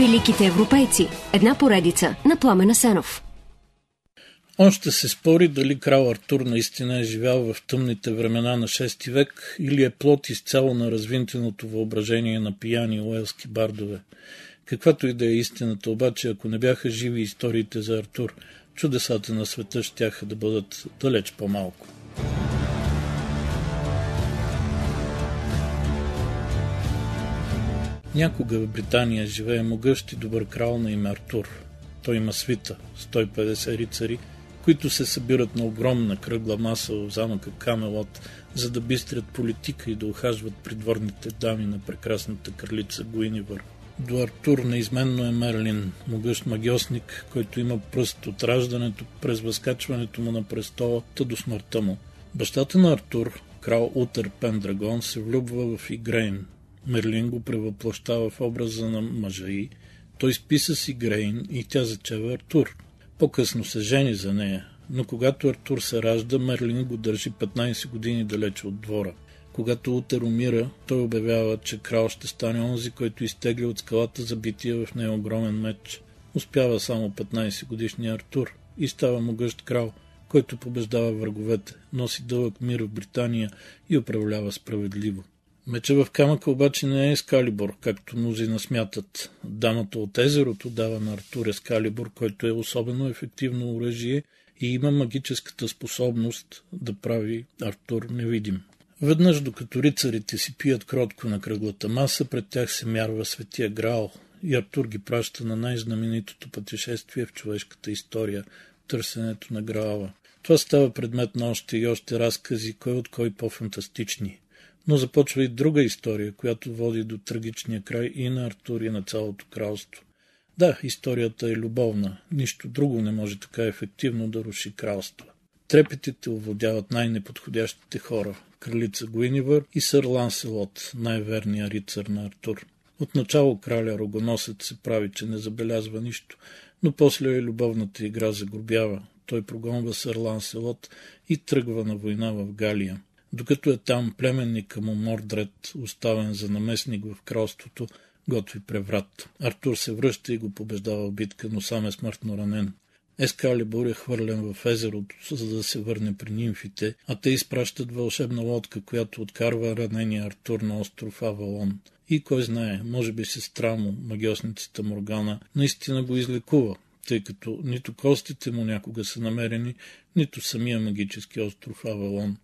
Великите европейци. Една поредица на Пламена Сенов. Още се спори дали крал Артур наистина е живял в тъмните времена на 6 век или е плод изцяло на развинтеното въображение на пияни уелски бардове. Каквато и да е истината, обаче, ако не бяха живи историите за Артур, чудесата на света щяха да бъдат далеч по-малко. Някога в Британия живее могъщ и добър крал на име Артур. Той има свита, 150 рицари, които се събират на огромна кръгла маса в замъка Камелот, за да бистрят политика и да ухажват придворните дами на прекрасната кралица Гуинивър. До Артур неизменно е Мерлин, могъщ магиосник, който има пръст от раждането през възкачването му на престола, та до смъртта му. Бащата на Артур, крал Утер Пендрагон, се влюбва в Игрейн, Мерлин го превъплащава в образа на мъжа и той списа си Грейн и тя зачева Артур. По-късно се жени за нея, но когато Артур се ражда, Мерлин го държи 15 години далече от двора. Когато Утер умира, той обявява, че крал ще стане онзи, който изтегля от скалата забития в нея огромен меч. Успява само 15 годишния Артур и става могъщ крал, който побеждава враговете, носи дълъг мир в Британия и управлява справедливо. Меча в камъка обаче не е Ескалибор, както мнозина смятат. Дамата от езерото дава на Артур Ескалибор, който е особено ефективно оръжие и има магическата способност да прави Артур невидим. Веднъж, докато рицарите си пият кротко на кръглата маса, пред тях се мярва светия Граал и Артур ги праща на най-знаменитото пътешествие в човешката история – търсенето на Граала. Това става предмет на още и още разкази, кой от кой по-фантастични. Но започва и друга история, която води до трагичния край и на Артур и на цялото кралство. Да, историята е любовна. Нищо друго не може така ефективно да руши кралство. Трепетите овладяват най-неподходящите хора – кралица Гуинивър и сър Ланселот, най-верния рицар на Артур. Отначало краля Рогоносец се прави, че не забелязва нищо, но после и любовната игра загубява. Той прогонва сър Ланселот и тръгва на война в Галия. Докато е там, племенника му Мордред, оставен за наместник в кралството, готви преврат. Артур се връща и го побеждава в битка, но сам е смъртно ранен. Ескалибур е хвърлен в езерото, за да се върне при нимфите, а те изпращат вълшебна лодка, която откарва ранения Артур на остров Авалон. И кой знае, може би сестра му, магиосницата Моргана, наистина го излекува, тъй като нито костите му някога са намерени, нито самия магически остров Авалон.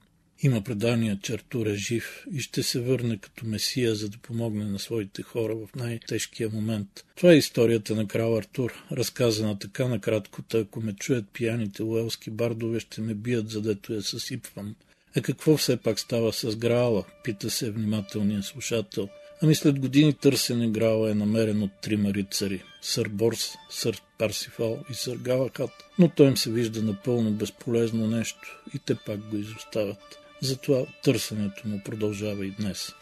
Има предания, че Артур е жив и ще се върне като месия, за да помогне на своите хора в най-тежкия момент. Това е историята на крал Артур, разказана така накратко, тъй ако ме чуят пияните уелски бардове, ще ме бият, задето я съсипвам. А какво все пак става с Граала? Пита се внимателният слушател. Ами след години търсене Граала е намерен от трима рицари – сър Борс, сър Парсифал и сър Галахат, но той им се вижда напълно безполезно нещо и те пак го изоставят. Затова търсенето му продължава и днес.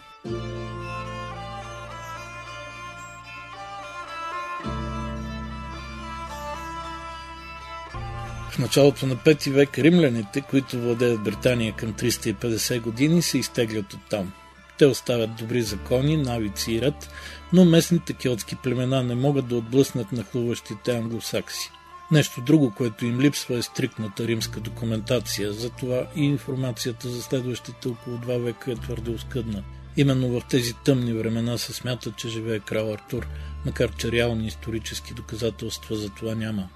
В началото на 5 век римляните, които владеят Британия към 350 години, се изтеглят от там. Те оставят добри закони, навици и ред, но местните келтски племена не могат да отблъснат нахлуващите англосакси. Нещо друго, което им липсва е стрикната римска документация, затова и информацията за следващите около два века е твърде оскъдна. Именно в тези тъмни времена се смята, че живее крал Артур, макар че реални исторически доказателства за това няма.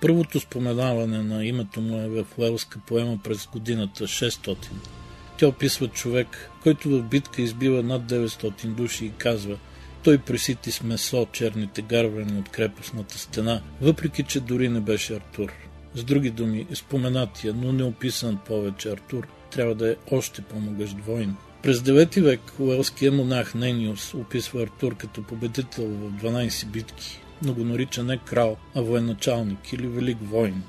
Първото споменаване на името му е в Уелска поема през годината 600. Тя описва човек, който в битка избива над 900 души и казва – той пресити с месо черните гарвани от крепостната стена, въпреки че дори не беше Артур. С други думи, споменатия, но не описан повече Артур, трябва да е още по-могъщ войн. През 9 век уелския монах Нениус описва Артур като победител в 12 битки, но го нарича не крал, а военачалник или велик войн.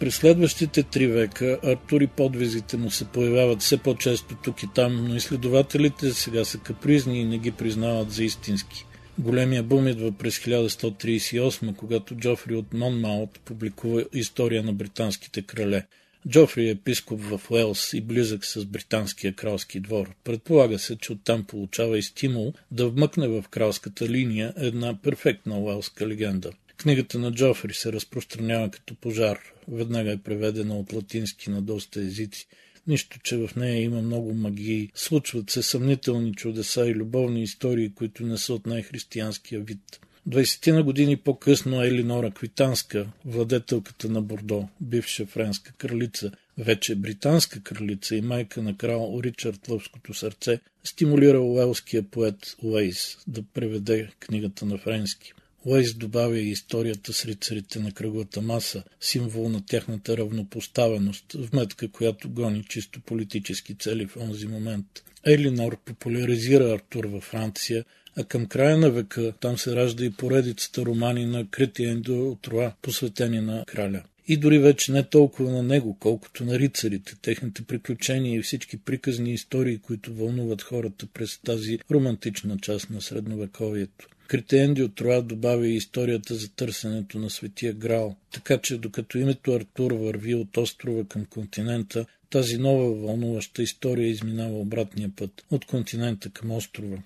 През следващите три века Артур и подвизите му се появяват все по-често тук и там, но изследователите сега са капризни и не ги признават за истински. Големия бум идва през 1138, когато Джофри от Монмаут публикува история на британските крале. Джофри е епископ в Уелс и близък с британския кралски двор. Предполага се, че оттам получава и стимул да вмъкне в кралската линия една перфектна уелска легенда. Книгата на Джофри се разпространява като пожар. Веднага е преведена от латински на доста езици. Нищо, че в нея има много магии. Случват се съмнителни чудеса и любовни истории, които не са от най-християнския вид. 20 на години по-късно Елинора Квитанска, владетелката на Бордо, бивша френска кралица, вече британска кралица и майка на крал Ричард Лъвското сърце, стимулира уелския поет Уейс да преведе книгата на френски. Уейс добавя и историята с рицарите на кръглата маса, символ на тяхната равнопоставеност, вметка, която гони чисто политически цели в онзи момент. Елинор популяризира Артур във Франция, а към края на века там се ражда и поредицата романи на Кретиен до Троа, посветени на краля. И дори вече не толкова на него, колкото на рицарите, техните приключения и всички приказни истории, които вълнуват хората през тази романтична част на средновековието. Критеенди от Троа добавя и историята за търсенето на Светия Грал, така че докато името Артур върви от острова към континента, тази нова вълнуваща история изминава обратния път от континента към острова.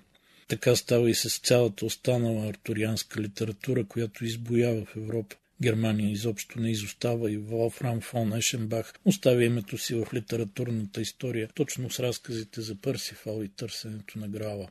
Така става и с цялата останала артурианска литература, която избоява в Европа. Германия изобщо не изостава и Волфрам фон Ешенбах оставя името си в литературната история, точно с разказите за Пърсифал и търсенето на Грала.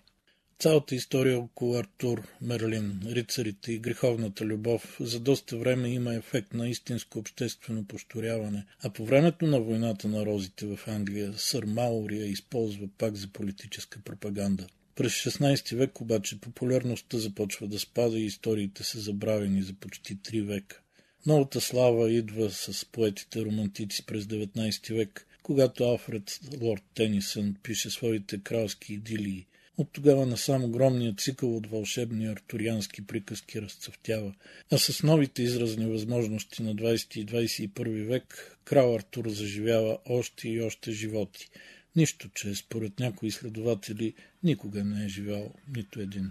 Цялата история около Артур, Мерлин, рицарите и греховната любов за доста време има ефект на истинско обществено посторяване, а по времето на войната на розите в Англия сър Маурия използва пак за политическа пропаганда. През 16 век обаче популярността започва да спада и историите са забравени за почти 3 века. Новата слава идва с поетите романтици през 19 век, когато Алфред Лорд Тенисън пише своите кралски идилии. От тогава насам огромният цикъл от вълшебни артуриански приказки разцъфтява, а с новите изразни възможности на 20 и 21 век крал Артур заживява още и още животи – Нищо, че според някои изследователи никога не е живял нито един.